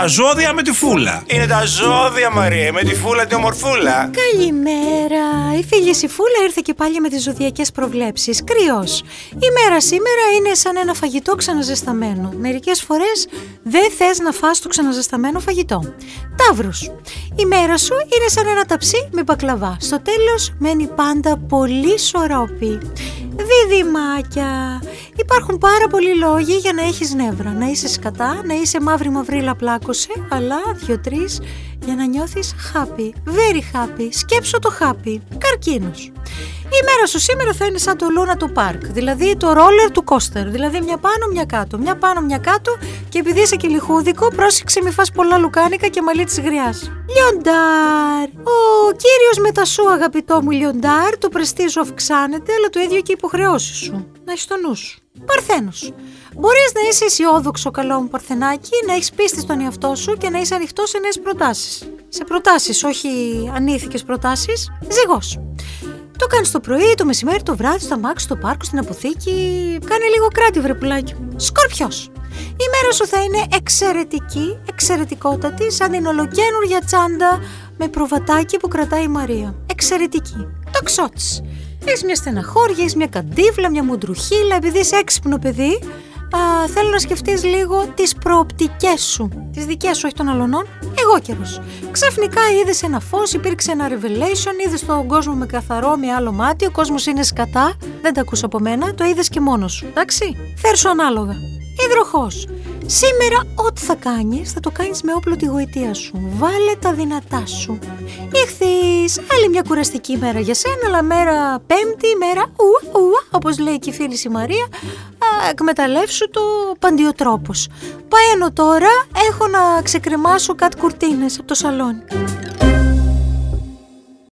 Τα ζώδια με τη φούλα. Είναι τα ζώδια, Μαρία, με τη φούλα τη ομορφούλα. Καλημέρα. Η φίλης η Φούλα ήρθε και πάλι με τις ζωδιακές προβλέψεις. Κρυός. Η μέρα σήμερα είναι σαν ένα φαγητό ξαναζεσταμένο. Μερικές φορές δεν θες να φας το ξαναζεσταμένο φαγητό. Ταύρος. Η μέρα σου είναι σαν ένα ταψί με μπακλαβά. Στο τέλος μένει πάντα πολύ σωρόπι. Διδυμάκια. Υπάρχουν πάρα πολλοί λόγοι για να έχεις νεύρα. Να είσαι σκατά, να είσαι μαύρη μαυρίλα πλάκωσε, αλλά δύο-τρεις για να νιώθεις happy. Very happy. Σκέψω το happy. Καρκίνος. Η μέρα σου σήμερα θα είναι σαν το Luna του Park, δηλαδή το roller του coaster, δηλαδή μια πάνω μια κάτω, μια πάνω μια κάτω και επειδή είσαι και λιχούδικο πρόσεξε μη φας πολλά λουκάνικα και μαλλί της γριάς. Λιοντάρ! Ο κύριος με τα σου αγαπητό μου Λιοντάρ, το πρεστίζο αυξάνεται αλλά το ίδιο και οι υποχρεώσεις σου. Να έχεις το νου σου. Παρθένος. Μπορείς να είσαι αισιόδοξο καλό μου παρθενάκι, να έχεις πίστη στον εαυτό σου και να είσαι ανοιχτός σε νέες προτάσεις. Σε προτάσεις, όχι ανήθικες προτάσεις. Ζυγός. Το κάνεις το πρωί, το μεσημέρι, το βράδυ, στο αμάξι, στο πάρκο, στην αποθήκη. Κάνε λίγο κράτη, βρε πουλάκι. Σκορπιό. Η μέρα σου θα είναι εξαιρετική, εξαιρετικότατη, σαν την ολοκένουργια τσάντα με προβατάκι που κρατάει η Μαρία. Εξαιρετική. Το ξότσι. Έχεις μια στεναχώρια, έχεις μια καντίβλα, μια μουντρουχίλα, επειδή είσαι έξυπνο παιδί, α, θέλω να σκεφτείς λίγο τις προοπτικές σου. Τις δικές σου, όχι των αλωνών. Εγώ καιρος. Ξαφνικά είδες ένα φως, υπήρξε ένα revelation, είδες τον κόσμο με καθαρό, με άλλο μάτι, ο κόσμος είναι σκατά, δεν τα ακούς από μένα, το είδες και μόνος σου, εντάξει; Φέρσου ανάλογα. Υδροχός. Σήμερα ό,τι θα κάνεις θα το κάνεις με όπλο τη γοητεία σου. Βάλε τα δυνατά σου. Ήχθης άλλη μια κουραστική μέρα για σένα, αλλά μέρα πέμπτη, μέρα ουα ουα, όπως λέει και η φίλη η Μαρία, α, εκμεταλλεύσου το παντιοτρόπος. Παένω τώρα, έχω να ξεκρεμάσω κάτι κουρτίνες από το σαλόνι.